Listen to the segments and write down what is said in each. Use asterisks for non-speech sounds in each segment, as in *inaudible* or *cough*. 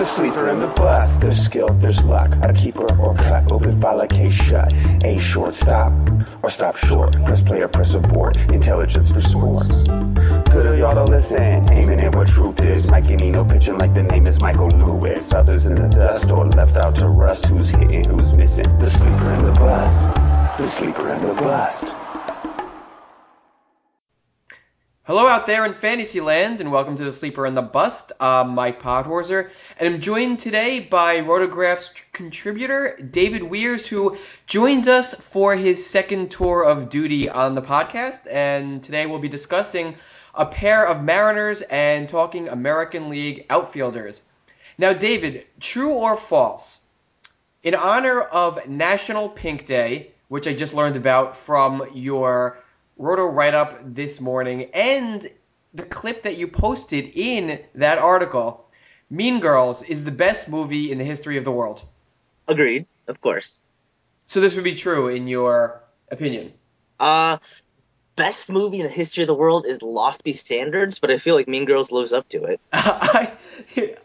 The sleeper and the bust. There's skill, there's luck. A keeper or cut. Open file, a case shut. A short stop or stop short. Press play or press abort. Intelligence for sports. Good of y'all to listen. Aiming at what truth is. Mike Nino pitching like the name is Michael Lewis. Others in the dust or left out to rust. Who's hitting, who's missing? The sleeper and the bust. The sleeper and the bust. Hello out there in Fantasyland, and welcome to the Sleeper and the Bust. I'm Mike Podhorzer, and I'm joined today by Rotograph's contributor David Wiers, who joins us for his second tour of duty on the podcast. And today we'll be discussing a pair of Mariners and talking American League outfielders. Now, David, true or false? In honor of National Pink Day, which I just learned about from your Roto write up this morning and the clip that you posted in that article. Mean Girls is the best movie in the history of the world. Agreed, of course. So this would be true in your opinion. Uh best movie in the history of the world is lofty standards, but I feel like Mean Girls lives up to it. *laughs* I,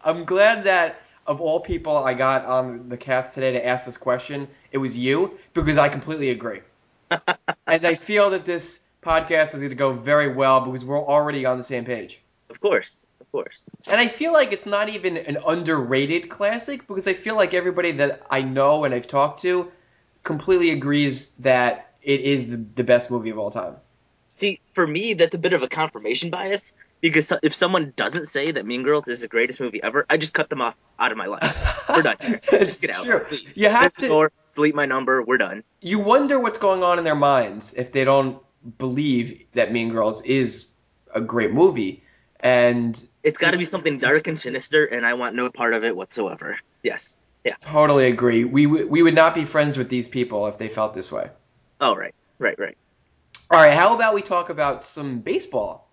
I'm glad that of all people I got on the cast today to ask this question, it was you because I completely agree. *laughs* and I feel that this podcast is going to go very well because we're already on the same page. Of course, of course. And I feel like it's not even an underrated classic because I feel like everybody that I know and I've talked to completely agrees that it is the, the best movie of all time. See, for me, that's a bit of a confirmation bias because if someone doesn't say that Mean Girls is the greatest movie ever, I just cut them off out of my life. We're done. *laughs* just get out. True. You have to delete my number. We're done. You wonder what's going on in their minds if they don't believe that Mean Girls is a great movie, and it's got to be something dark and sinister, and I want no part of it whatsoever. Yes, yeah, totally agree. We w- we would not be friends with these people if they felt this way. Oh right, right, right. All right, how about we talk about some baseball?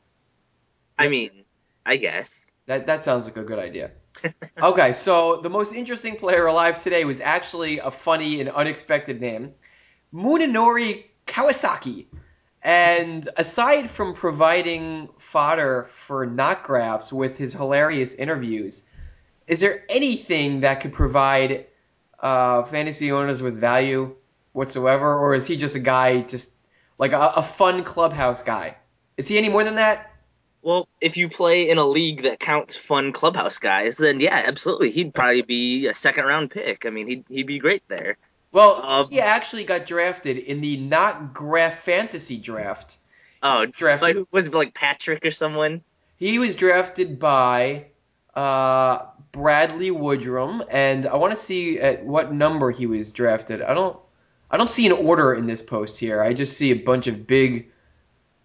I mean, I guess that that sounds like a good idea. *laughs* okay, so the most interesting player alive today was actually a funny and unexpected name, Munenori Kawasaki. And aside from providing fodder for NotGraphs with his hilarious interviews, is there anything that could provide uh, fantasy owners with value whatsoever, or is he just a guy, just like a, a fun clubhouse guy? Is he any more than that? Well, if you play in a league that counts fun clubhouse guys, then yeah, absolutely, he'd probably be a second round pick. I mean, he'd he'd be great there. Well, um, he actually got drafted in the NotGraph fantasy draft. Oh, drafted. Like, was it like Patrick or someone? He was drafted by uh, Bradley Woodrum, and I want to see at what number he was drafted. I don't, I don't see an order in this post here. I just see a bunch of big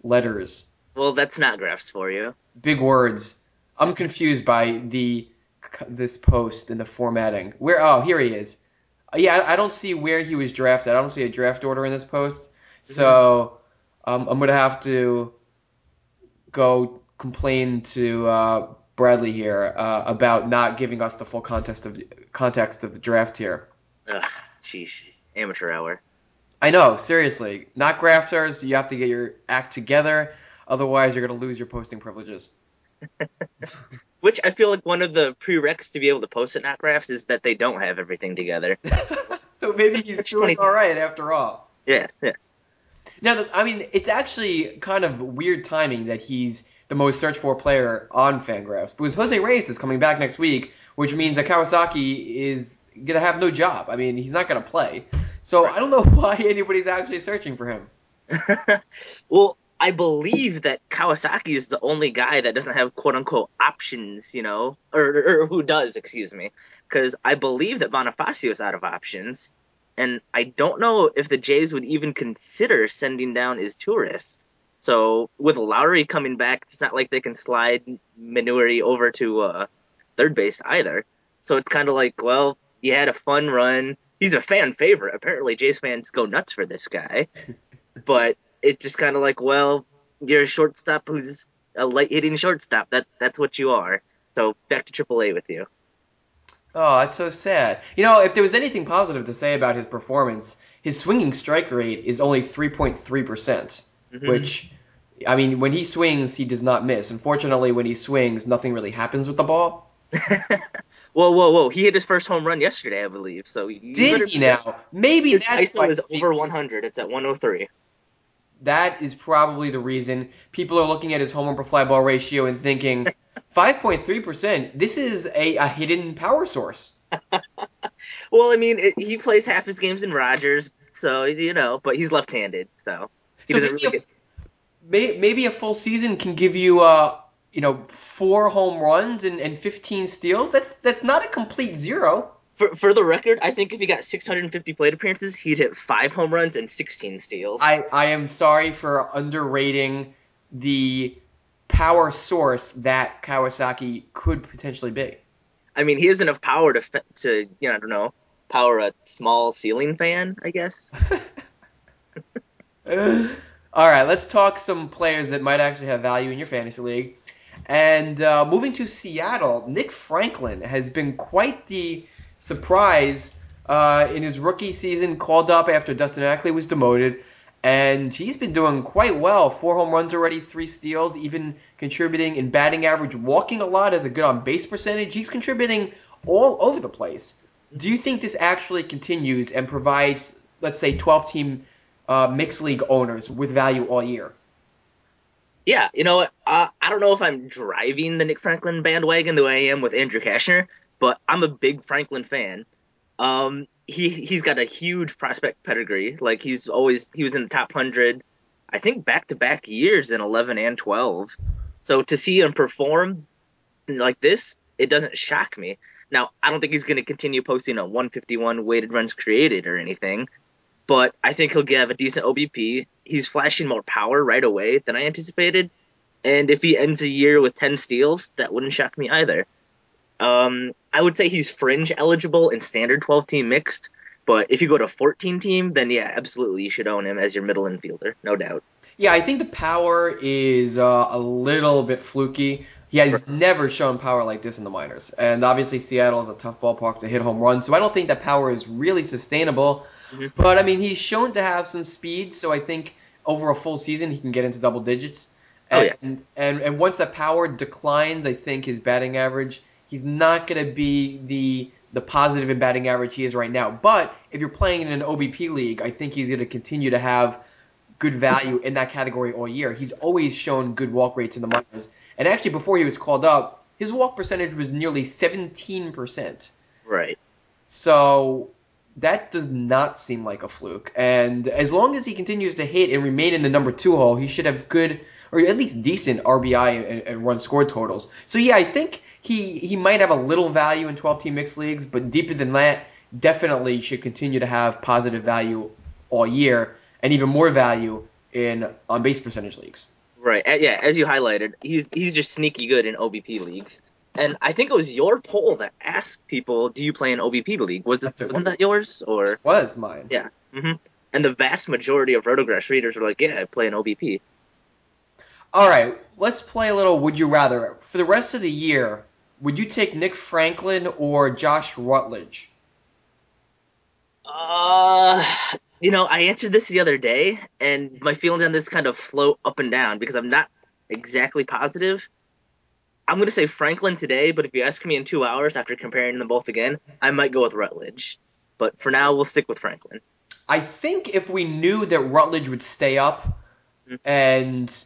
letters. Well, that's NotGraphs for you. Big words. I'm confused by the this post and the formatting. Where? Oh, here he is. Yeah, I don't see where he was drafted. I don't see a draft order in this post. So um, I'm gonna have to go complain to uh, Bradley here uh, about not giving us the full context of context of the draft here. Ugh, sheesh, amateur hour. I know, seriously. Not grafters. You have to get your act together. Otherwise, you're gonna lose your posting privileges. *laughs* Which I feel like one of the prereqs to be able to post at NotGraphs is that they don't have everything together. *laughs* so maybe he's doing all right after all. Yes, yes. Now, I mean, it's actually kind of weird timing that he's the most searched for player on Fangraphs because Jose Reyes is coming back next week, which means that Kawasaki is gonna have no job. I mean, he's not gonna play. So I don't know *laughs* why anybody's actually searching for him. *laughs* well, I believe that Kawasaki is the only guy that doesn't have quote unquote options, you know, or, or who does, excuse me, because I believe that Bonifacio is out of options, and I don't know if the Jays would even consider sending down Izturis. So with Lowrie coming back, it's not like they can slide Manuri over to uh, third base either. So it's kind of like, well, you had a fun run. He's a fan favorite. Apparently, Jays fans go nuts for this guy, *laughs* but it's just kind of like, well, you're a shortstop who's a light hitting shortstop. That that's what you are. So back to AAA with you. Oh, that's so sad. You know, if there was anything positive to say about his performance, his swinging strike rate is only 3.3 percent, mm-hmm. which. I mean, when he swings, he does not miss. Unfortunately, when he swings, nothing really happens with the ball. *laughs* Whoa, whoa, whoa! He hit his first home run yesterday, I believe. So Did he now? Maybe His that's why ISO is over 100. It's at 103. That is probably the reason people are looking at his home run per fly ball ratio and thinking *laughs* 5.3%. This is a, a hidden power source. *laughs* Well, I mean, it, he plays half his games in Rogers, so you know, but he's left-handed, so he So maybe, really a, get. may, maybe a full season can give you uh, you know, four home runs and, and 15 steals. That's that's not a complete zero. For, for the record, I think if he got 650 plate appearances, he'd hit five home runs and 16 steals. I, I am sorry for underrating the power source that Kawasaki could potentially be. I mean, he has enough power to to you know, I don't know, power a small ceiling fan, I guess. *laughs* All right, let's talk some players that might actually have value in your fantasy league. And uh, moving to Seattle, Nick Franklin has been quite the surprise uh, in his rookie season. Called up after Dustin Ackley was demoted, and he's been doing quite well. Four home runs already, three steals, even contributing in batting average, walking a lot, has a good on base percentage. He's contributing all over the place. Do you think this actually continues and provides, let's say, 12 team uh, mixed league owners with value all year? Yeah, you know? Uh, I don't know if I'm driving the Nick Franklin bandwagon the way I am with Andrew Cashner, but I'm a big Franklin fan. Um, he he's got a huge prospect pedigree. Like he's always he was in the top hundred, I think back to back years in 11 and 12. So to see him perform like this, it doesn't shock me. Now I don't think he's going to continue posting a 151 weighted runs created or anything, but I think he'll give a decent OBP. He's flashing more power right away than I anticipated. And if he ends a year with 10 steals, that wouldn't shock me either. Um, I would say he's fringe eligible in standard 12 team mixed, but if you go to 14 team, then yeah, absolutely you should own him as your middle infielder, no doubt. Yeah, I think the power is uh, a little bit fluky. He has Right. never shown power like this in the minors. And obviously, Seattle is a tough ballpark to hit home runs, so I don't think that power is really sustainable. Mhm. But, I mean, he's shown to have some speed, so I think over a full season he can get into double digits. Oh, And, yeah. and, and once that power declines, I think his batting average, he's not going to be the the positive in batting average he is right now. But if you're playing in an OBP league, I think he's going to continue to have good value in that category all year. He's always shown good walk rates in the minors. And actually, before he was called up, his walk percentage was nearly 17%. Right. So that does not seem like a fluke. And as long as he continues to hit and remain in the number two hole, he should have good or at least decent RBI and, and run score totals. So yeah, I think he he might have a little value in 12 team mixed leagues, but deeper than that, definitely should continue to have positive value all year and even more value in on base percentage leagues. Right. Yeah, as you highlighted, he's he's just sneaky good in OBP leagues. And I think it was your poll that asked people, "Do you play in OBP league?" Was it, wasn't that yours or? Was mine. Yeah. hmm And the vast majority of RotoGraphs readers were like, "Yeah, I play in OBP." All right, let's play a little Would You Rather. For the rest of the year, would you take Nick Franklin or Josh Rutledge? Uh, you know, I answered this the other day, and my feelings on this kind of float up and down because I'm not exactly positive. I'm going to say Franklin today, but if you ask me in two hours after comparing them both again, I might go with Rutledge. But for now, we'll stick with Franklin. I think if we knew that Rutledge would stay up Mhm. and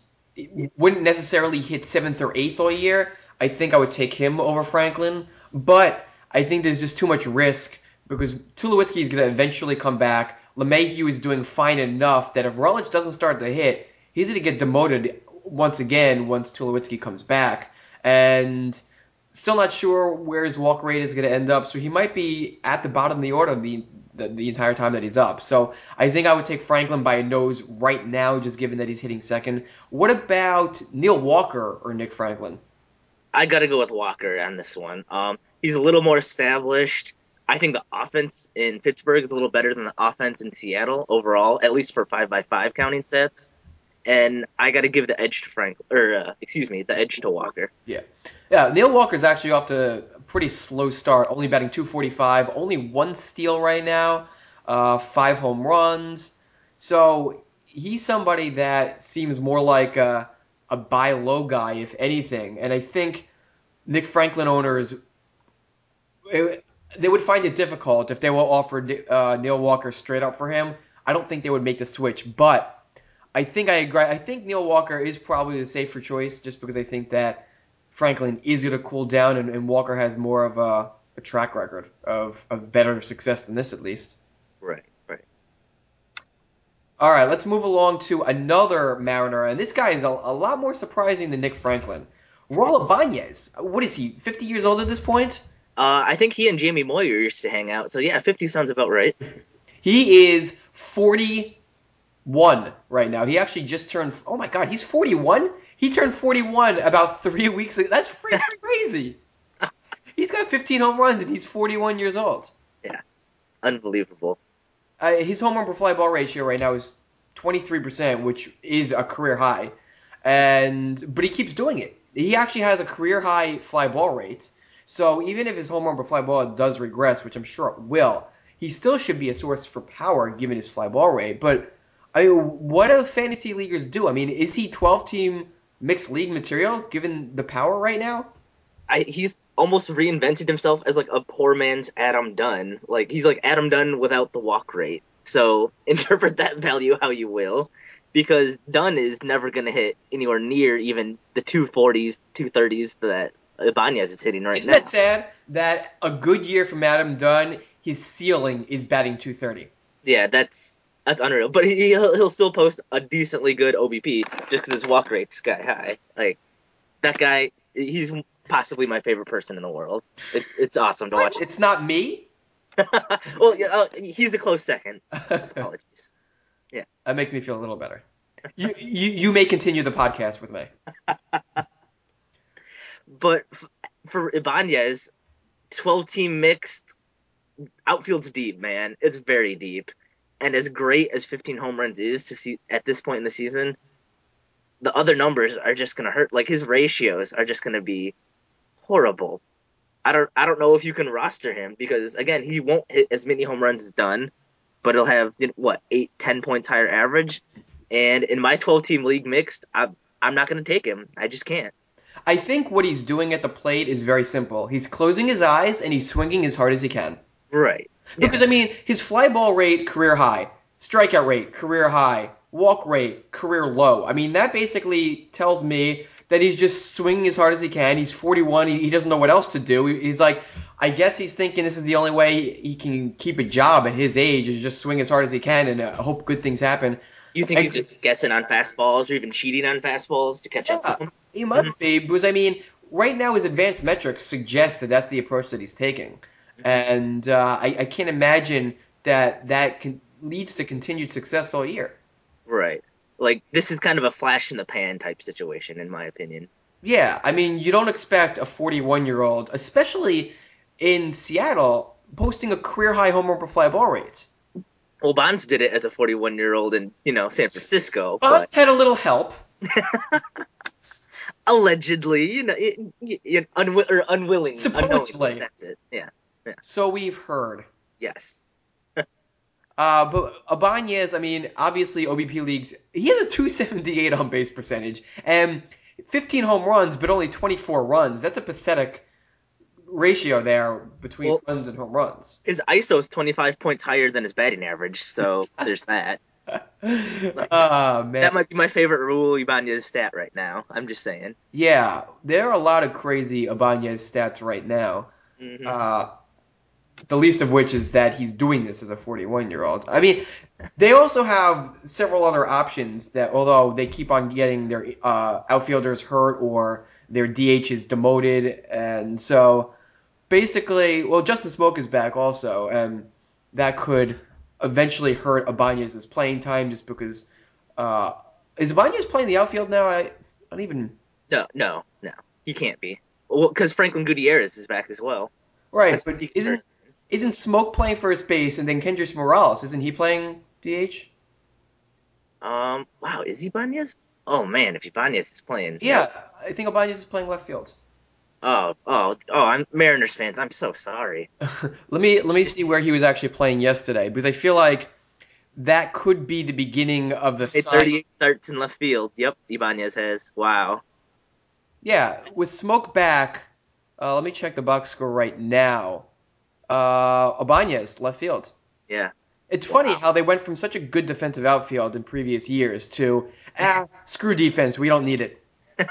wouldn't necessarily hit seventh or eighth all year, I think I would take him over Franklin. But I think there's just too much risk because Tulowitzki is going to eventually come back. LeMahieu is doing fine enough that if Rutledge doesn't start to hit, he's going to get demoted once again once Tulowitzki comes back. And still not sure where his walk rate is going to end up, so he might be at the bottom of the order the, the the entire time that he's up. So I think I would take Franklin by a nose right now, just given that he's hitting second. What about Neil Walker or Nick Franklin? I got to go with Walker on this one. Um, he's a little more established. I think the offense in Pittsburgh is a little better than the offense in Seattle overall, at least for five by five counting sets. And I got to give the edge to Frank, or uh, excuse me, the edge to Walker. Yeah, yeah. Neil Walker's actually off to a pretty slow start, only batting 245, only one steal right now, uh, five home runs. So he's somebody that seems more like a, a buy low guy, if anything. And I think Nick Franklin owners it- they would find it difficult if they were offered uh, Neil Walker straight up for him. I don't think they would make the switch, but I think I agree. I think Neil Walker is probably the safer choice, just because I think that Franklin is going to cool down, and, and Walker has more of a, a track record of, of better success than this, at least. Right. All right, let's move along to another Mariner, and this guy is a, a lot more surprising than Nick Franklin. Raul Ibanez. What is he? 50 years old at this point? Uh, I think he and Jamie Moyer used to hang out. So yeah, 50 sounds about right. He is 41 right now. He actually just turned. Oh my God, he's 41. He turned 41 about three *laughs* weeks ago. That's freaking crazy. *laughs* He's got 15 home runs and he's 41 years old. Yeah, unbelievable. Uh, his home run per fly ball ratio right now is 23%, which is a career high. And but he keeps doing it. He actually has a career high fly ball rate. So even if his home run per fly ball does regress, which I'm sure it will, he still should be a source for power given his fly ball rate. But I mean, what do fantasy leaguers do? I mean, is he 12 team mixed league material given the power right now? I, he's almost reinvented himself as like a poor man's Adam Dunn. Like he's like Adam Dunn without the walk rate. So *laughs* interpret that value how you will, because Dunn is never going to hit anywhere near even the 240s, 230s that Ibanez is hitting right now. Isn't that sad that a good year from Adam Dunn, his ceiling is batting 230? Yeah, that's that's unreal. But he, he'll, he'll still post a decently good OBP just because his walk rate's sky high. Like that guy, he's possibly my favorite person in the world. It's it's awesome to watch. It's not me. *laughs* well, yeah, uh, he's a close second. *laughs* Apologies. Yeah, that makes me feel a little better. You, you, you may continue the podcast with me. *laughs* But f- for Ibanez, 12 team mixed, outfield's deep, man. It's very deep. And as great as 15 home runs is to see at this point in the season, the other numbers are just going to hurt. Like his ratios are just going to be horrible. I don't I don't know if you can roster him because again, he won't hit as many home runs as Dunn, but he'll have you know, what, 8 10 points higher average. And in my 12 team league mixed, I I'm not going to take him. I just can't. I think what he's doing at the plate is very simple. He's closing his eyes and he's swinging as hard as he can. Right. Yeah. Because I mean, his fly ball rate career high, strikeout rate career high, walk rate career low. I mean, that basically tells me that he's just swinging as hard as he can. He's 41. He, he doesn't know what else to do. He- He's like, I guess he's thinking this is the only way he can keep a job at his age is just swing as hard as he can and uh, hope good things happen. You think he's just guessing on fastballs or even cheating on fastballs to catch up Yeah. with? He must be because I mean, right now his advanced metrics suggest that that's the approach that he's taking, and uh, I, I can't imagine that that can, leads to continued success all year. Right. Like this is kind of a flash in the pan type situation, in my opinion. Yeah, I mean, you don't expect a 41 year old, especially in Seattle, posting a career high home run per fly ball rate. Well, Bonds did it as a 41 year old in you know San Francisco, Bonds had a little help. *laughs* allegedly, you know, it, it, unwi- or unwilling, Supposedly. That's it. Yeah. So we've heard. Yes. Uh, but Ibanez, I mean, obviously OBP leagues, he has a 278 on base percentage and 15 home runs, but only 24 runs. That's a pathetic ratio there between Well- runs and home runs. His ISO is 25 points higher than his batting average, so *laughs* there's that. *laughs* Ah man, That might be my favorite Raul Ibanez stat right now. I'm just saying. yeah, there are a lot of crazy Ibanez stats right now. Mhm. Uh, the least of which is that he's doing this as a 41 year old. I mean, they also have several other options that, although they keep on getting their uh, outfielders hurt or their DH is demoted, and so basically, well, Justin Smoak is back also, and that could eventually hurt Ibanez's playing time just because. Uh, is Ibanez playing the outfield now? I, I don't even. No, no, no. He can't be. Well, because Franklin Gutierrez is back as well. Right, That's but isn't. Isn't Smoak playing first base and then Kendrys Morales? Isn't he playing DH? Um. Wow. Is Ibanez? Oh man, if Ibanez is playing. Yeah, I think Ibanez is playing left field. Oh, oh, oh! I'm Mariners fans. I'm so sorry. *laughs* let me let me see where he was actually playing yesterday because I feel like that could be the beginning of the sign- 38 starts in left field. Yep, Ibanez has. Wow. Yeah, with Smoak back, uh, let me check the box score right now. Uh, left field. Yeah. It's funny Wow. how they went from such a good defensive outfield in previous years to ah, screw defense, we don't need it. *laughs*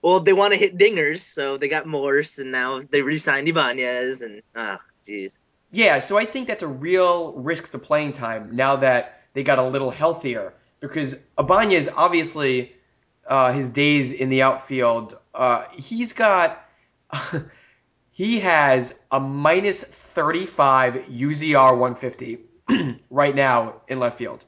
Well, they want to hit dingers, so they got Morse, and now they re-signed Ibanez, and ah, jeez. Yeah, so I think that's a real risk to playing time now that they got a little healthier because Ibanez obviously uh, his days in the outfield, uh, he's got *laughs* he has a minus 35 UZR 150 *clears throat* right now in left field.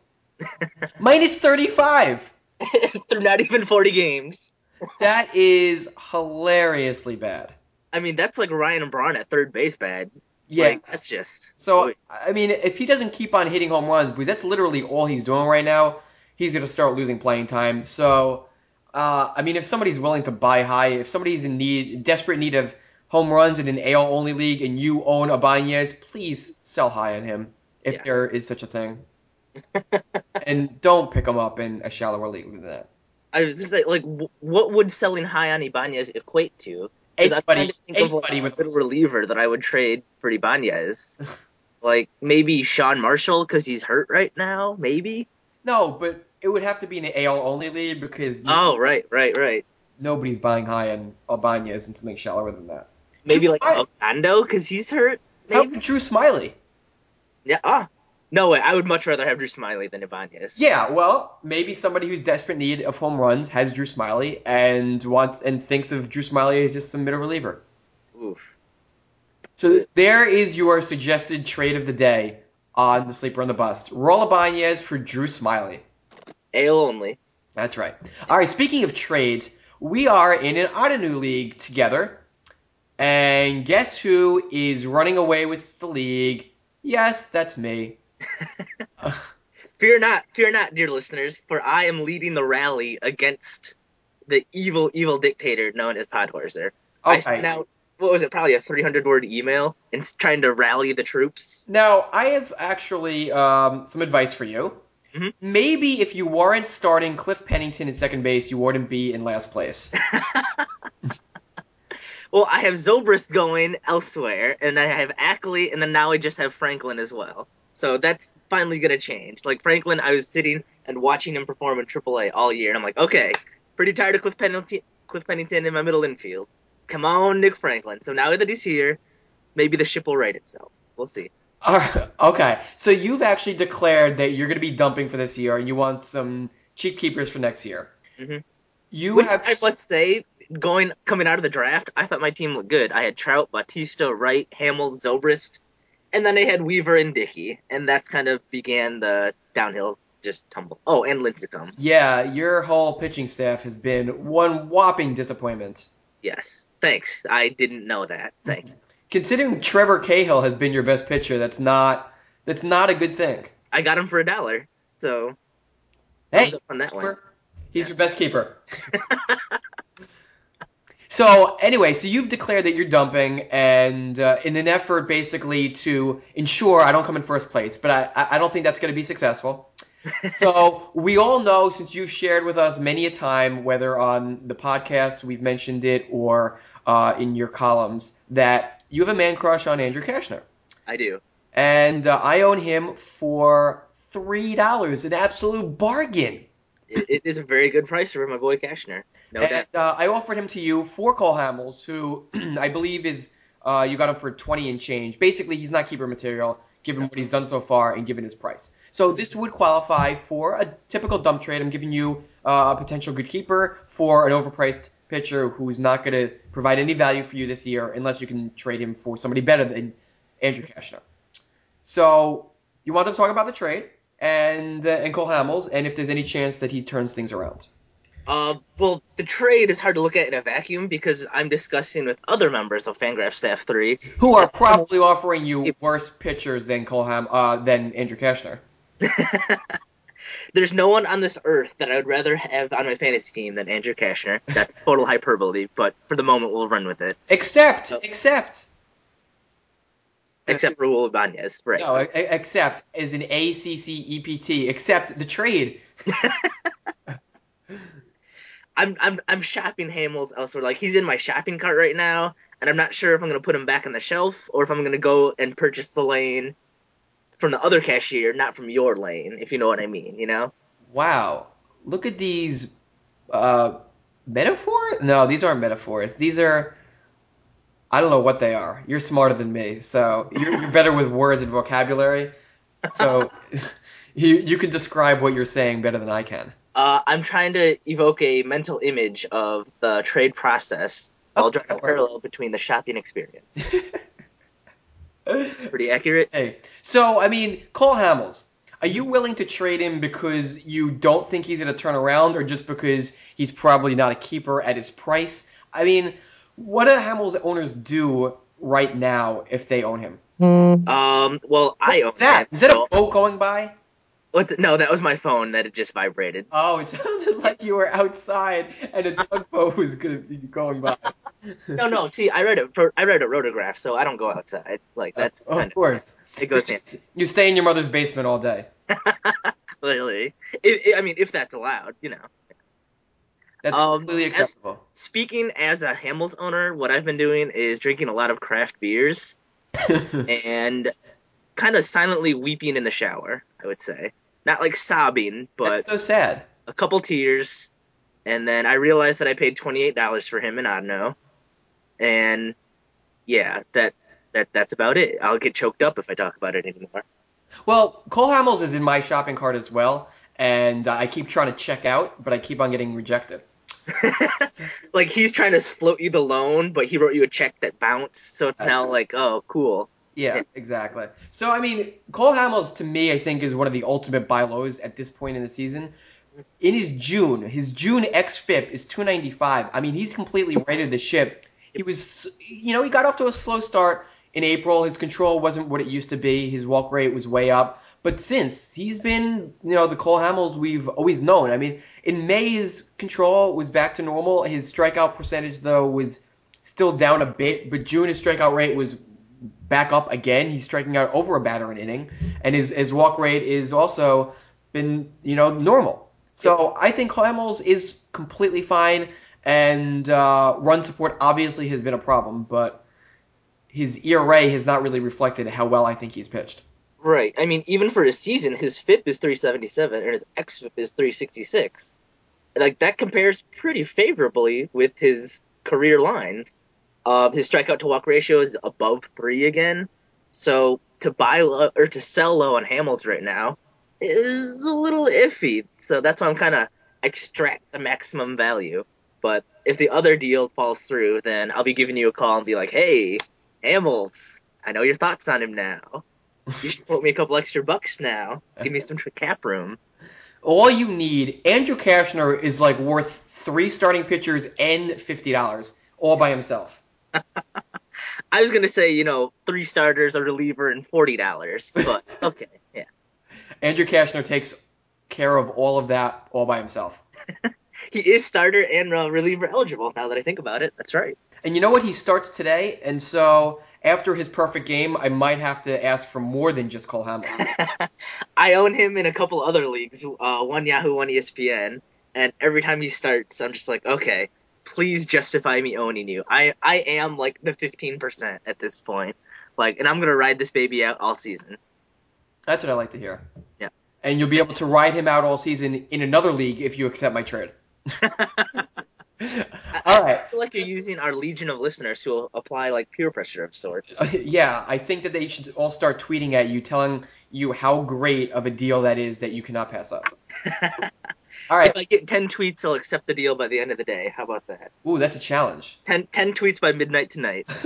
*laughs* minus 35. *laughs* Through not even 40 games. *laughs* That is hilariously bad. I mean, that's like Ryan Braun at third base bad. Yeah. Like, that's just. So I mean, if he doesn't keep on hitting home runs, because that's literally all he's doing right now, he's gonna start losing playing time. So, uh, I mean, if somebody's willing to buy high, if somebody's in need, desperate need of home runs in an AL only league, and you own Ibanez, please sell high on him if Yeah. there is such a thing, *laughs* and don't pick him up in a shallower league than that. I was just like, like, what would selling high on Ibanez equate to? I'm Anybody, to think of like, a with middle reliever that I would trade for Ibanez. *laughs* like maybe Sean Marshall because he's hurt right now. Maybe. no, but it would have to be an AL only league because Oh right, right, right. nobody's buying high on Ibanez and something shallower than that. Maybe Drew like Smyly. Ocando because he's hurt. Maybe. Drew Smyly? Yeah. Ah. No way. I would much rather have Drew Smyly than Ibanez. Yeah, well, maybe somebody who's desperate need of home runs has Drew Smyly and wants and thinks of Drew Smyly as just some middle reliever. Oof. So there is your suggested trade of the day on the sleeper on the bust. Raul Ibanez for Drew Smyly. AL only. That's right. All right. Speaking of trades, we are in an Ottoneu league together, and guess who is running away with the league? Yes, that's me. *laughs* Fear not, fear not, dear listeners, for I am leading the rally against the evil, evil dictator known as Podhorzer. I Okay. sent out what was it, probably a 300 word email and trying to rally the troops. Now, I have actually um, some advice for you. Mhm. Maybe if you weren't starting Cliff Pennington in second base, you wouldn't be in last place. *laughs* Well, I have Zobrist going elsewhere, and I have Ackley, and then now I just have Franklin as well. So that's finally gonna change. Like Franklin, I was sitting and watching him perform in AAA all year, and I'm like, okay, pretty tired of Cliff Pennington, Cliff Pennington in my middle infield. Come on, Nick Franklin. So now that he's here, maybe the ship will right itself. We'll see. Right, okay, so you've actually declared that you're going to be dumping for this year, and you want some cheap keepers for next year. Mhm. You Which have I must say, going coming out of the draft, I thought my team looked good. I had Trout, Bautista, Wright, Hamels, Zobrist, and then I had Weaver and Dickey, and that's kind of began the downhill just tumble. Oh, and Lincecum. yeah, your whole pitching staff has been one whopping disappointment. Yes, thanks. I didn't know that. Thank you. Considering Trevor Cahill has been your best pitcher, that's not that's not a good thing. I got him for a dollar, so Hey, on that one. He's your best keeper. *laughs* so anyway, so you've declared that you're dumping, and uh, in an effort basically to ensure I don't come in first place, but I I I don't think that's going to be successful. *laughs* so we all know since you've shared with us many a time, whether on the podcast we've mentioned it or uh, in your columns, that you have a man crush on Andrew Cashner, I do. and uh, I own him for three dollars, an absolute bargain. It, is a very good price for my boy Cashner. No doubt. And uh, I offered him to you for Cole Hamels, who *clears throat* I believe is uh, you got him for twenty and change. Basically, he's not keeper material, given what he's done so far and given his price. So this would qualify for a typical dump trade. I'm giving you uh, a potential good keeper for an overpriced pitcher who's not going to provide any value for you this year unless you can trade him for somebody better than Andrew Cashner. So you want to talk about the trade and uh, and Cole Hamels, and if there's any chance that he turns things around. Uh, well, the trade is hard to look at in a vacuum because I'm discussing with other members of Fangraph Staff 3 who are probably offering you worse pitchers than Cole Ham, uh, than Andrew Cashner. *laughs* There's no one on this earth that I would rather have on my fantasy team than Andrew Cashner. That's total *laughs* hyperbole, but for the moment, we'll run with it. Except, Oh. except, Except Raul Ibanez, right? no, except as an ACC EPT, except the trade. *laughs* I'm I'm I'm shopping Hamels elsewhere. Like he's in my shopping cart right now, and I'm not sure if I'm gonna put him back on the shelf or if I'm gonna go and purchase the lane from the other cashier, not from your lane, if you know what I mean. You know? Wow. Look at these uh, metaphors. No, these aren't metaphors. These are. I don't know what they are. You're smarter than me, so you're, you're better with words and vocabulary. So *laughs* you you can describe what you're saying better than I can. Uh, I'm trying to evoke a mental image of the trade process while drawing a parallel between the shopping experience. *laughs* Pretty accurate. Hey, so I mean, Cole Hamels, are you willing to trade him because you don't think he's going to turn around, or just because he's probably not a keeper at his price? I mean, what do Hamels owners do right now if they own him? Um, well, I own What's that? him, Is that so- a boat going by? What's no, that was my phone that had just vibrated. Oh, it sounded like you were outside and a tugboat was going to be going by. No, no. See, I read a I read a rotograph, so I don't go outside. Like that's of kind course. of it goes You You stay in your mother's basement all day. *laughs* Literally, if, I mean, if that's allowed, you know. That's Um, completely as- acceptable. Speaking as a Hamels owner, what I've been doing is drinking a lot of craft beers *laughs* and kind of silently weeping in the shower. I would say, not like sobbing, but That's so sad. a couple tears, and then I realized that I paid twenty eight dollars for him in Ottoneu, and yeah, that that that's about it. I'll get choked up if I talk about it anymore. Well, Cole Hamels is in my shopping cart as well, and I keep trying to check out, but I keep on getting rejected. *laughs* like he's trying to float you the loan, but he wrote you a check that bounced, so it's now like, oh, cool. Yeah, exactly. So I mean, Cole Hamels to me, I think, is one of the ultimate buy lows at this point in the season. In his June, his June xFIP is 295. I mean, he's completely righted the ship. He was, you know, he got off to a slow start in April. His control wasn't what it used to be. His walk rate was way up. But since he's been, you know, the Cole Hamels we've always known. I mean, in May his control was back to normal. His strikeout percentage though was still down a bit, but June his strikeout rate was back up again. He's striking out over a batter an inning, and his his walk rate is also been you know normal. So I think Cole Hamels is completely fine, and uh, run support obviously has been a problem, but his ERA has not really reflected how well I think he's pitched. Right. I mean, even for his season, his FIP is 377 and his xFIP is 366. Like that compares pretty favorably with his career lines. Uh, his strikeout to walk ratio is above three again. So to buy low or to sell low on Hamels right now is a little iffy. So that's why I'm kind of extract the maximum value. But if the other deal falls through, then I'll be giving you a call and be like, "Hey, Hamels, I know your thoughts on him now." You should quote me a couple extra bucks now. Give me some cap room. All you need, Andrew Cashner is like worth three starting pitchers and fifty dollars all by himself. *laughs* I was gonna say, you know, three starters, a reliever, and forty dollars, but *laughs* okay, yeah. Andrew Cashner takes care of all of that all by himself. *laughs* He is starter and uh, reliever eligible. Now that I think about it, that's right. And you know what? He starts today, and so after his perfect game, I might have to ask for more than just Cole Hamels. *laughs* I own him in a couple other leagues, uh, one Yahoo, one ESPN, and every time he starts, I'm just like, okay, please justify me owning you. I I am like the fifteen percent at this point, like, and I'm gonna ride this baby out all season. That's what I like to hear. Yeah. And you'll be able to ride him out all season in another league if you accept my trade. *laughs* all right. I feel like you're using our legion of listeners to apply like peer pressure of sorts. Uh, Yeah, I think that they should all start tweeting at you, telling you how great of a deal that is that you cannot pass up. *laughs* All right. If I get 10 tweets, I'll accept the deal by the end of the day. How about that? Ooh, that's a challenge. 10, 10 tweets by midnight tonight. *laughs*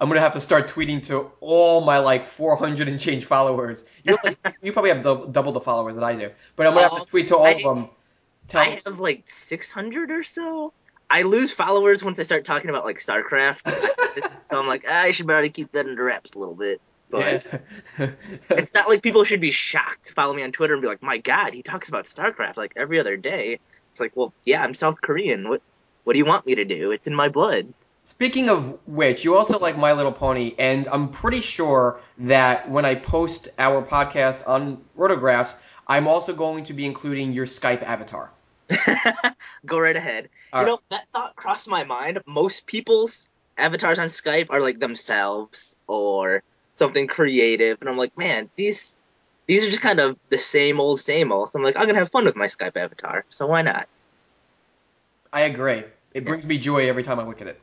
I'm gonna have to start tweeting to all my like 400 and change followers. You *laughs* you probably have dou- double the followers that I do, but I'm gonna have Um, to tweet to all I- of them. Tell I have like 600 or so. I lose followers once I start talking about like StarCraft. *laughs* so I'm like, ah, I should probably keep that under wraps a little bit. But Yeah. *laughs* it's not like people should be shocked to follow me on Twitter and be like, my God, he talks about StarCraft like every other day. It's like, well, yeah, I'm South Korean. What what do you want me to do? It's in my blood. Speaking of which, you also like My Little Pony, and I'm pretty sure that when I post our podcast on Rotographs, I'm also going to be including your Skype avatar. *laughs* Go right ahead. All you right. know, that thought crossed my mind. Most people's avatars on Skype are like themselves or something creative, and I'm like, man, these these are just kind of the same old, same old. So I'm like, I'm gonna have fun with my Skype avatar, so why not? I agree. It brings me joy every time I look at it.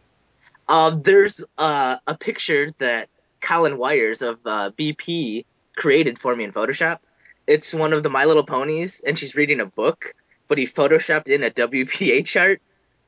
Uh, there's uh, a picture that Colin Wyers of uh, BP created for me in Photoshop. It's one of the My Little Ponies, and she's reading a book, but he photoshopped in a WPA *laughs* chart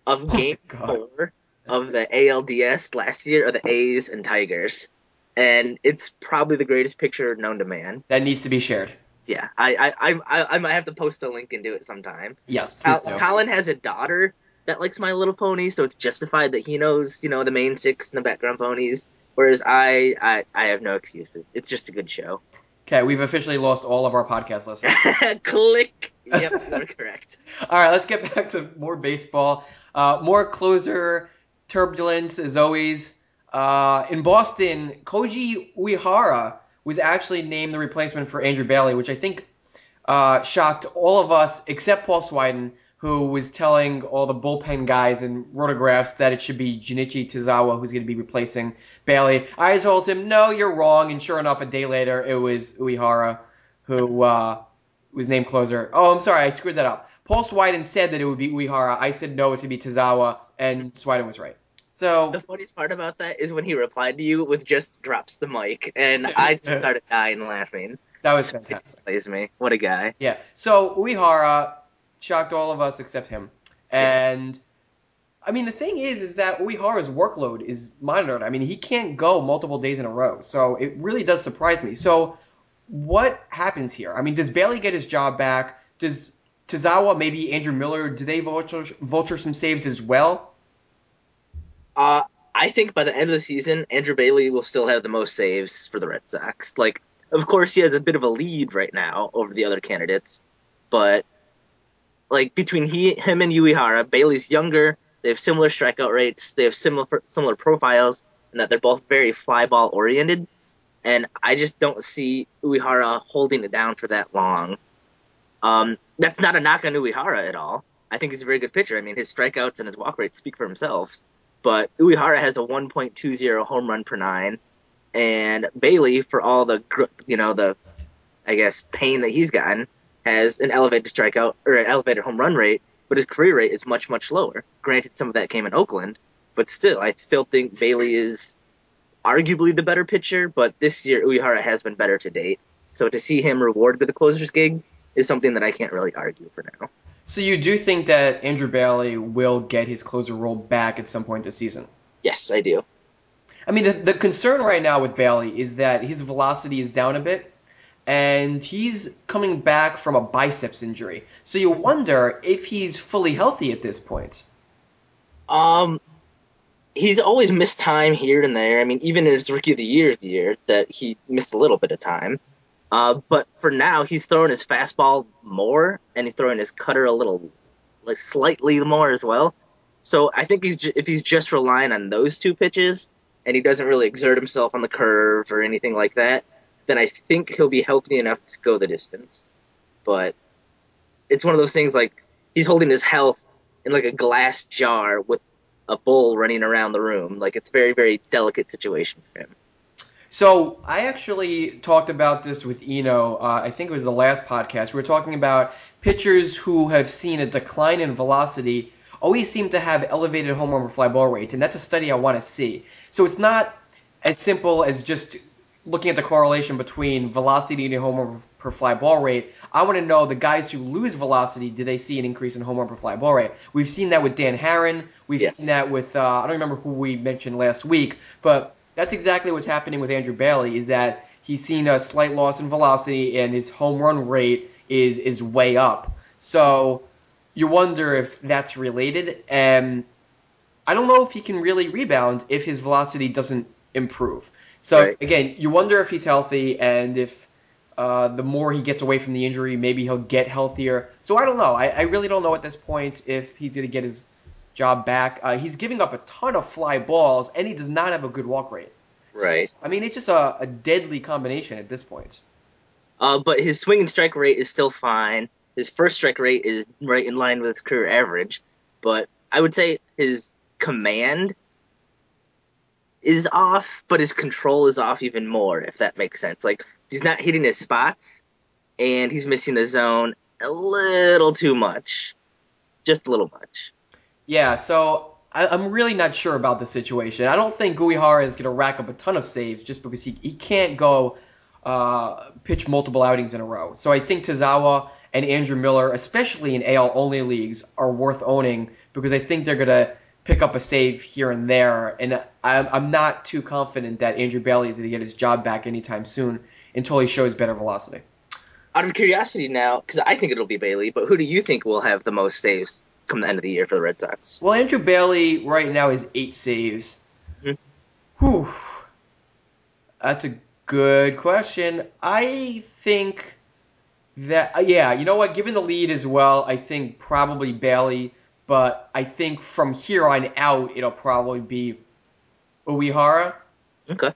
of oh Game God. Four of the ALDS last year of the A's and Tigers, and it's probably the greatest picture known to man. That needs to be shared. Yeah, I I I, I, might have to post a link and do it sometime. Yes, Col- please do. Colin has a daughter that likes My Little Pony, so it's justified that he knows, you know, the main six and the background ponies. Whereas I, I, I have no excuses. It's just a good show. Okay, we've officially lost all of our podcast listeners. *laughs* Click. Yep, *laughs* you're correct. All right, let's get back to more baseball. Uh, more closer turbulence as always. Uh, in Boston, Koji Uehara was actually named the replacement for Andrew Bailey, which I think uh, shocked all of us except Paul Swydan, who was telling all the bullpen guys and rotographs that it should be Junichi Tazawa who's going to be replacing Bailey. I told him, no, you're wrong, and sure enough, a day later, it was Uehara who uh, was named closer. Oh, I'm sorry, I screwed that up. Paul Swydan said that it would be Uehara. I said no, it would be Tozawa, and Swiden was right. So The funniest part about that is when he replied to you with just drops the mic, and I *laughs* just started dying laughing. that was fantastic. Plays me. What a guy. Yeah. So Uehara shocked all of us except him. And I mean the thing is is that Uehara's workload is monitored. I mean he can't go multiple days in a row. So it really does surprise me. So what happens here? I mean does Bailey get his job back? Does Tazawa, maybe Andrew Miller, do they vulture, vulture some saves as well? Uh, I think by the end of the season, Andrew Bailey will still have the most saves for the Red Sox. Like, of course, he has a bit of a lead right now over the other candidates, but like between he, him, and Uehara, Bailey's younger. They have similar strikeout rates. They have similar similar profiles, and that they're both very fly ball oriented. And I just don't see Uehara holding it down for that long. Um, that's not a knock on Uehara at all. I think he's a very good pitcher. I mean, his strikeouts and his walk rates speak for themselves but Uehara has a 1.20 home run per nine, and Bailey, for all the you know the, I guess pain that he's gotten, has an elevated strikeout or an elevated home run rate, but his career rate is much much lower. Granted, some of that came in Oakland, but still, I still think Bailey is arguably the better pitcher. But this year, Uehara has been better to date. So to see him rewarded with the closer's gig is something that I can't really argue for now. So you do think that Andrew Bailey will get his closer role back at some point this season? Yes, I do. I mean, the, the concern right now with Bailey is that his velocity is down a bit, and he's coming back from a biceps injury. So you wonder if he's fully healthy at this point. Um, he's always missed time here and there. I mean, even in his rookie of the year year, that he missed a little bit of time. Uh, but for now, he's throwing his fastball more, and he's throwing his cutter a little, like slightly more as well. So I think he's ju- if he's just relying on those two pitches, and he doesn't really exert himself on the curve or anything like that, then I think he'll be healthy enough to go the distance. But it's one of those things like he's holding his health in like a glass jar with a bull running around the room. Like it's very, very delicate situation for him. So I actually talked about this with Eno. Uh, I think it was the last podcast. We were talking about pitchers who have seen a decline in velocity always seem to have elevated home run fly ball rates, and that's a study I want to see. So it's not as simple as just looking at the correlation between velocity and home run per fly ball rate. I want to know the guys who lose velocity, do they see an increase in home run per fly ball rate? We've seen that with Dan Haren. We've Yeah. seen that with uh, I don't remember who we mentioned last week, but that's exactly what's happening with Andrew Bailey. Is that he's seen a slight loss in velocity and his home run rate is is way up. So you wonder if that's related. And I don't know if he can really rebound if his velocity doesn't improve. So Right. again, you wonder if he's healthy and if uh, the more he gets away from the injury, maybe he'll get healthier. So I don't know. I, I really don't know at this point if he's going to get his job back. Uh, he's giving up a ton of fly balls, and he does not have a good walk rate. Right. So, I mean, it's just a, a deadly combination at this point. Uh, but his swing and strike rate is still fine. His first strike rate is right in line with his career average, but I would say his command is off, but his control is off even more, if that makes sense. Like he's not hitting his spots, and he's missing the zone a little too much, just a little much. Yeah, so I, I'm really not sure about the situation. I don't think Uehara is going to rack up a ton of saves just because he, he can't go uh, pitch multiple outings in a row. So I think Tazawa and Andrew Miller, especially in AL only leagues, are worth owning because I think they're going to pick up a save here and there. And I'm, I'm not too confident that Andrew Bailey is going to get his job back anytime soon until he shows better velocity. Out of curiosity now, because I think it'll be Bailey, but who do you think will have the most saves come the end of the year for the Red Sox? Well, Andrew Bailey right now is eight saves. Mhm. Whew. That's a good question. I think that yeah, you know what? Given the lead as well, I think probably Bailey. But I think from here on out, it'll probably be Uehara. Okay.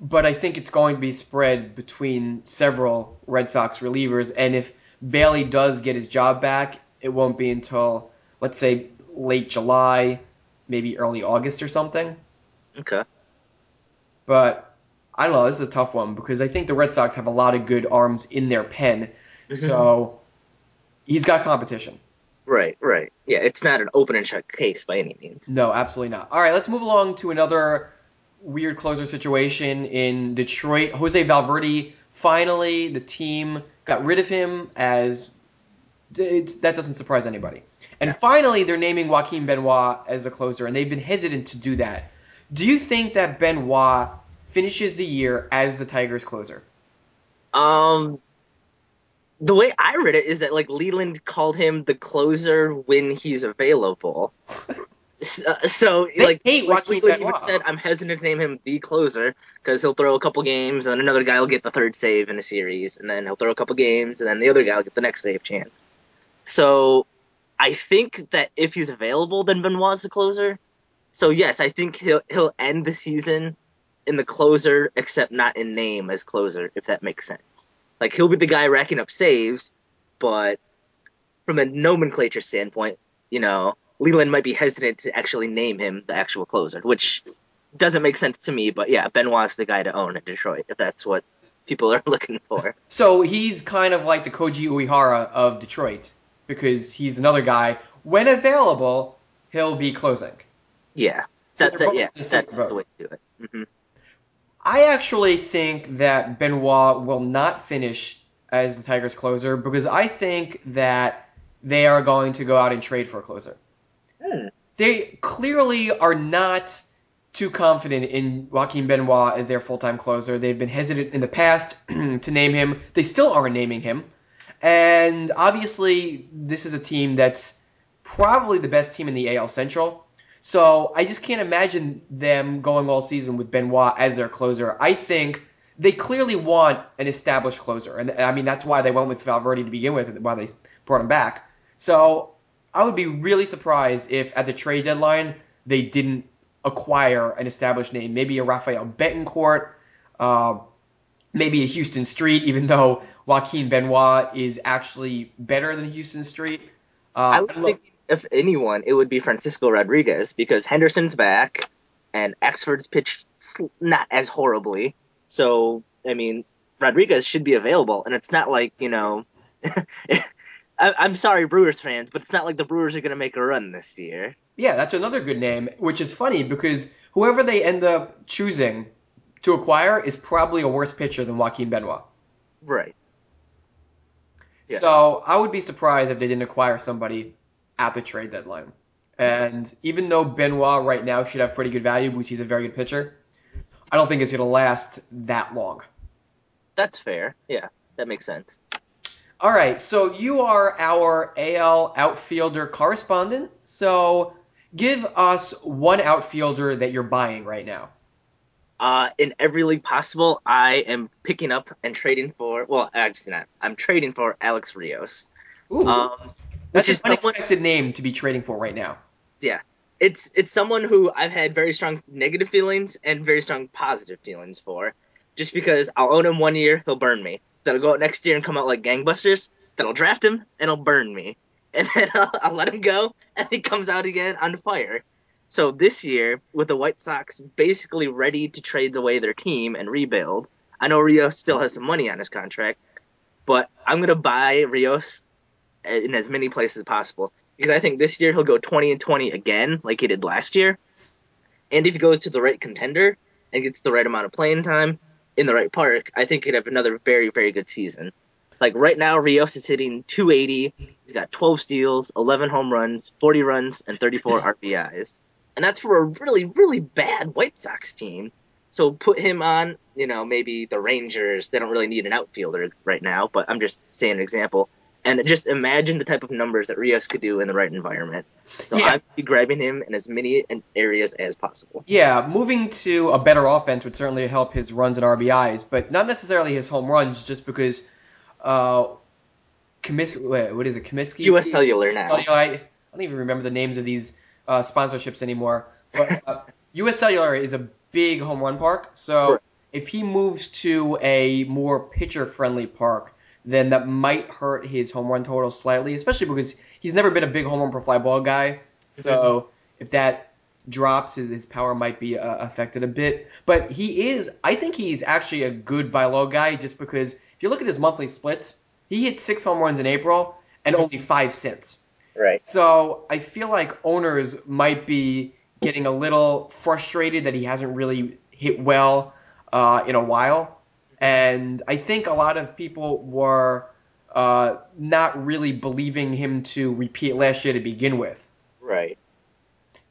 But I think it's going to be spread between several Red Sox relievers. And if Bailey does get his job back, it won't be until let's say late July, maybe early August or something. Okay. But I don't know. This is a tough one because I think the Red Sox have a lot of good arms in their pen. Mm-hmm. So he's got competition. Right, right. Yeah, it's not an open and shut case by any means. No, absolutely not. All right, let's move along to another weird closer situation in Detroit. Jose Valverde finally the team got rid of him as it's, that doesn't surprise anybody. And finally they're naming Joaquin Benoit as a closer and they've been hesitant to do that. Do you think that Benoit finishes the year as the Tigers closer? Um, the way I read it is that like Leyland called him the closer when he's available. So, uh, so like, hate Joaquin even said, I'm hesitant to name him the closer because he'll throw a couple games and then another guy will get the third save in a series, and then he'll throw a couple games and then the other guy will get the next save chance. So I think that if he's available, then Benoit's the closer. So yes, I think he'll he'll end the season in the closer, except not in name as closer, if that makes sense. Like he'll be the guy racking up saves, but from a nomenclature standpoint, you know, Leyland might be hesitant to actually name him the actual closer, which doesn't make sense to me. But yeah, Benoit's the guy to own in Detroit if that's what people are *laughs* looking for. So he's kind of like the Koji Uehara of Detroit because he's another guy. When available, he'll be closing. Yeah, So that, that, yeah, that's the way to do it. hmm I actually think that Benoit will not finish as the Tigers closer because I think that they are going to go out and trade for a closer. Hmm. They clearly are not too confident in Joaquin Benoit as their full-time closer. They've been hesitant in the past *clears throat* to name him. They still aren't naming him. And obviously, this is a team that's probably the best team in the AL Central. So I just can't imagine them going all season with Benoit as their closer. I think they clearly want an established closer, and I mean that's why they went with Valverde to begin with, and why they brought him back. So I would be really surprised if at the trade deadline they didn't acquire an established name, maybe a Rafael Betancourt, uh, maybe a Huston Street, even though Joaquin Benoit is actually better than Huston Street. Uh, I would think if anyone, it would be Francisco Rodriguez because Henderson's back and Axford's pitched not as horribly. So I mean, Rodriguez should be available, and it's not like you know. *laughs* I, I'm sorry, Brewers fans, but it's not like the Brewers are going to make a run this year. Yeah, that's another good name, which is funny because whoever they end up choosing to acquire is probably a worse pitcher than Joaquin Benoit. Right. Yeah. So I would be surprised if they didn't acquire somebody at the trade deadline. And even though Benoit right now should have pretty good value because he's a very good pitcher, I don't think it's going to last that long. That's fair. Yeah, that makes sense. All right, so you are our AL outfielder correspondent. So give us one outfielder that you're buying right now. Uh, in every league possible, I am picking up and trading for. Well, actually not. I'm trading for Alex Rios. Ooh, Um, which is an unexpected name to be trading for right now. yeah, it's it's someone who I've had very strong negative feelings and very strong positive feelings for, just because I'll own him one year, he'll burn me. That'll go out next year and come out like gangbusters. then I'll draft him and he'll burn me, *laughs* and then I'll, I'll let him go, and he comes out again on fire. So this year, with the White Sox basically ready to trade away their team and rebuild, I know Rios still has some money on his contract, but I'm gonna buy Rios in as many places as possible because I think this year he'll go 20 and 20 again, like he did last year. And if he goes to the right contender and gets the right amount of playing time in the right park, I think he'd have another very, very good season. Like right now, Rios is hitting 280. He's got 12 steals, 11 home runs, 40 runs, and 34 *laughs* RBIs. And that's for a really, really bad White Sox team. So put him on, you know, maybe the Rangers. They don't really need an outfielder right now, but I'm just saying an example. And just imagine the type of numbers that Rios could do in the right environment. So Yeah. I'd be grabbing him in as many areas as possible. Yeah, moving to a better offense would certainly help his runs and RBIs, but not necessarily his home runs, just because uh, wait, what is it, Comiskey? US Cellular now. Cellular, I, don't even remember the names of these uh, sponsorships anymore. But uh, *laughs* US Cellular is a big home run park, so Correct. if he moves to a more pitcher-friendly park, then that might hurt his home run total slightly, especially because he's never been a big home run per fly ball guy. So if that drops, his, his power might be uh, affected a bit. But he is, I think he's actually a good by low guy just because if you look at his monthly splits, he hit six home runs in April and only five since. Right. So I feel like owners might be getting a little frustrated that he hasn't really hit well uh, in a while. And I think a lot of people were uh, not really believing him to repeat last year to begin with. Right.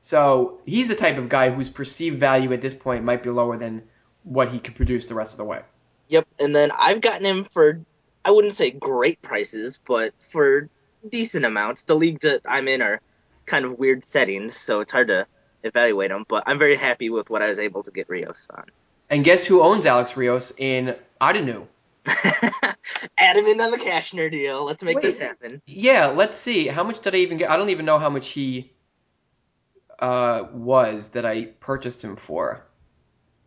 So he's the type of guy whose perceived value at this point might be lower than what he could produce the rest of the way. Yep. And then I've gotten him for, I wouldn't say great prices, but for decent amounts. The leagues that I'm in are kind of weird settings, so it's hard to evaluate them. But I'm very happy with what I was able to get Rios on. And guess who owns Alex Rios in Ottoneu? *laughs* Add him in on the Cashner deal. Let's make Wait. this happen. Yeah, let's see. How much did I even get? I don't even know how much he uh, was that I purchased him for.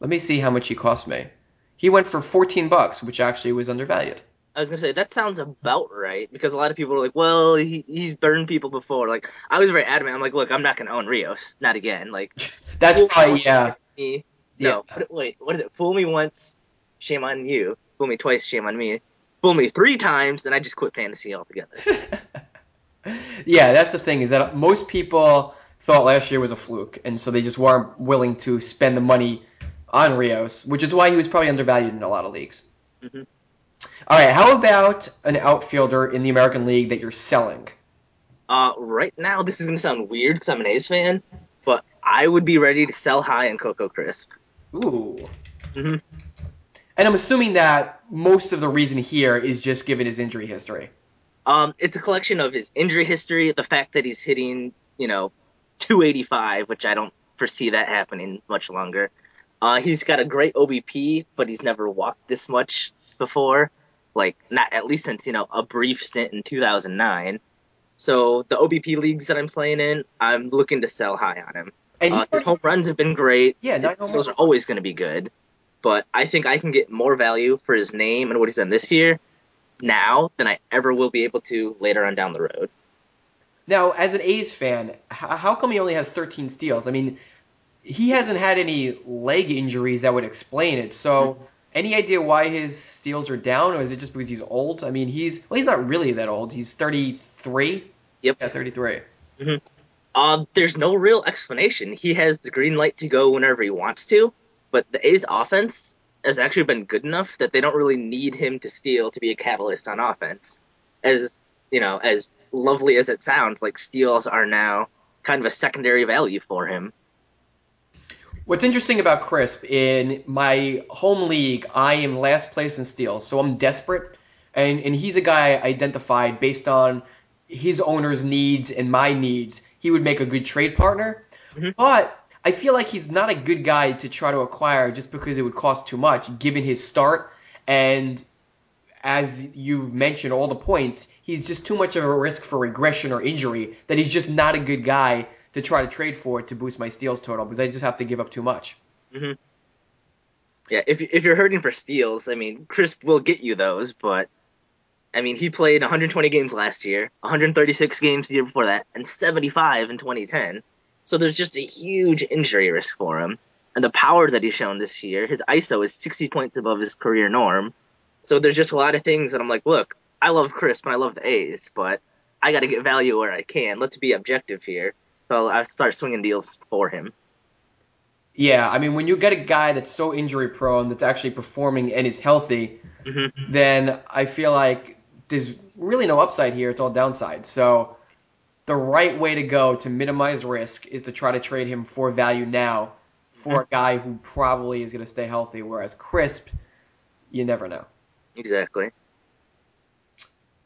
Let me see how much he cost me. He went for 14 bucks, which actually was undervalued. I was gonna say that sounds about right because a lot of people are like, "Well, he, he's burned people before." Like I was very adamant. I'm like, "Look, I'm not gonna own Rios, not again." Like *laughs* That's probably yeah. Me. Yeah. No, it- wait, what is it? Fool me once, shame on you. Fool me twice, shame on me. Fool me three times, then I just quit fantasy altogether. *laughs* yeah, that's the thing is that most people thought last year was a fluke, and so they just weren't willing to spend the money on Rios, which is why he was probably undervalued in a lot of leagues. Mhm. All right, how about an outfielder in the American League that you're selling? Uh, right now, this is gonna sound weird because I'm an A's fan, but I would be ready to sell high on Coco Crisp. Ooh. Mhm. And I'm assuming that most of the reason here is just given his injury history. Um, it's a collection of his injury history, the fact that he's hitting, you know, 285, which I don't foresee that happening much longer. Uh, he's got a great OBP, but he's never walked this much before. Like, not at least since, you know, a brief stint in 2009. So, the OBP leagues that I'm playing in, I'm looking to sell high on him. And Uh, his home runs have been great. Yeah, nine home runs. are always going to be good. But I think I can get more value for his name and what he's done this year now than I ever will be able to later on down the road. Now, as an A's fan, how come he only has 13 steals? I mean, he hasn't had any leg injuries that would explain it. So, any idea why his steals are down, or is it just because he's old? I mean, he's well, he's not really that old. He's 33. Yep. Yeah, 33. Uh, there's no real explanation. He has the green light to go whenever he wants to, but the A's offense has actually been good enough that they don't really need him to steal to be a catalyst on offense. As you know, as lovely as it sounds, like steals are now kind of a secondary value for him. What's interesting about Crisp in my home league, I am last place in steals, so I'm desperate, and and he's a guy identified based on his owner's needs and my needs. He would make a good trade partner, Mhm. but I feel like he's not a good guy to try to acquire just because it would cost too much, given his start and. As you've mentioned all the points, he's just too much of a risk for regression or injury that he's just not a good guy to try to trade for to boost my steals total because I just have to give up too much. Yeah, if if you're hurting for steals, I mean, Crisp will get you those, but I mean, he played 120 games last year, 136 games the year before that, and 75 in 2010. So there's just a huge injury risk for him. And the power that he's shown this year, his ISO is 60 points above his career norm. So there's just a lot of things that I'm like, look, I love Crisp and I love the A's, but I got to get value where I can. Let's be objective here. So I start swinging deals for him. Yeah, I mean, when you get a guy that's so injury prone, that's actually performing and is healthy, Mm-hmm. then I feel like there's really no upside here. It's all downside. So the right way to go to minimize risk is to try to trade him for value now for a mm-hmm. guy who probably is going to stay healthy. Whereas Crisp, you never know. Exactly.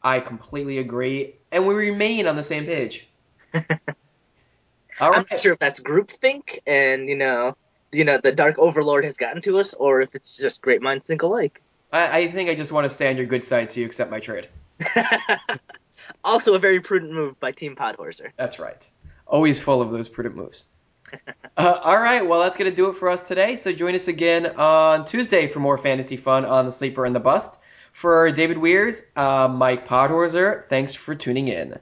I completely agree, and we remain on the same page. All *laughs* I'm not sure if that's groupthink and you know, you know, the Dark Overlord has gotten to us, or if it's just great minds think alike. I, I think I just want to stay on your good side so you accept my trade. *laughs* also, a very prudent move by Team Podhorzer. That's right. Always full of those prudent moves. *laughs* Uh, all right, well, that's going to do it for us today. So join us again on Tuesday for more fantasy fun on the Sleeper and the Bust. For David Wiers, uh, Mike Podhorzer, thanks for tuning in.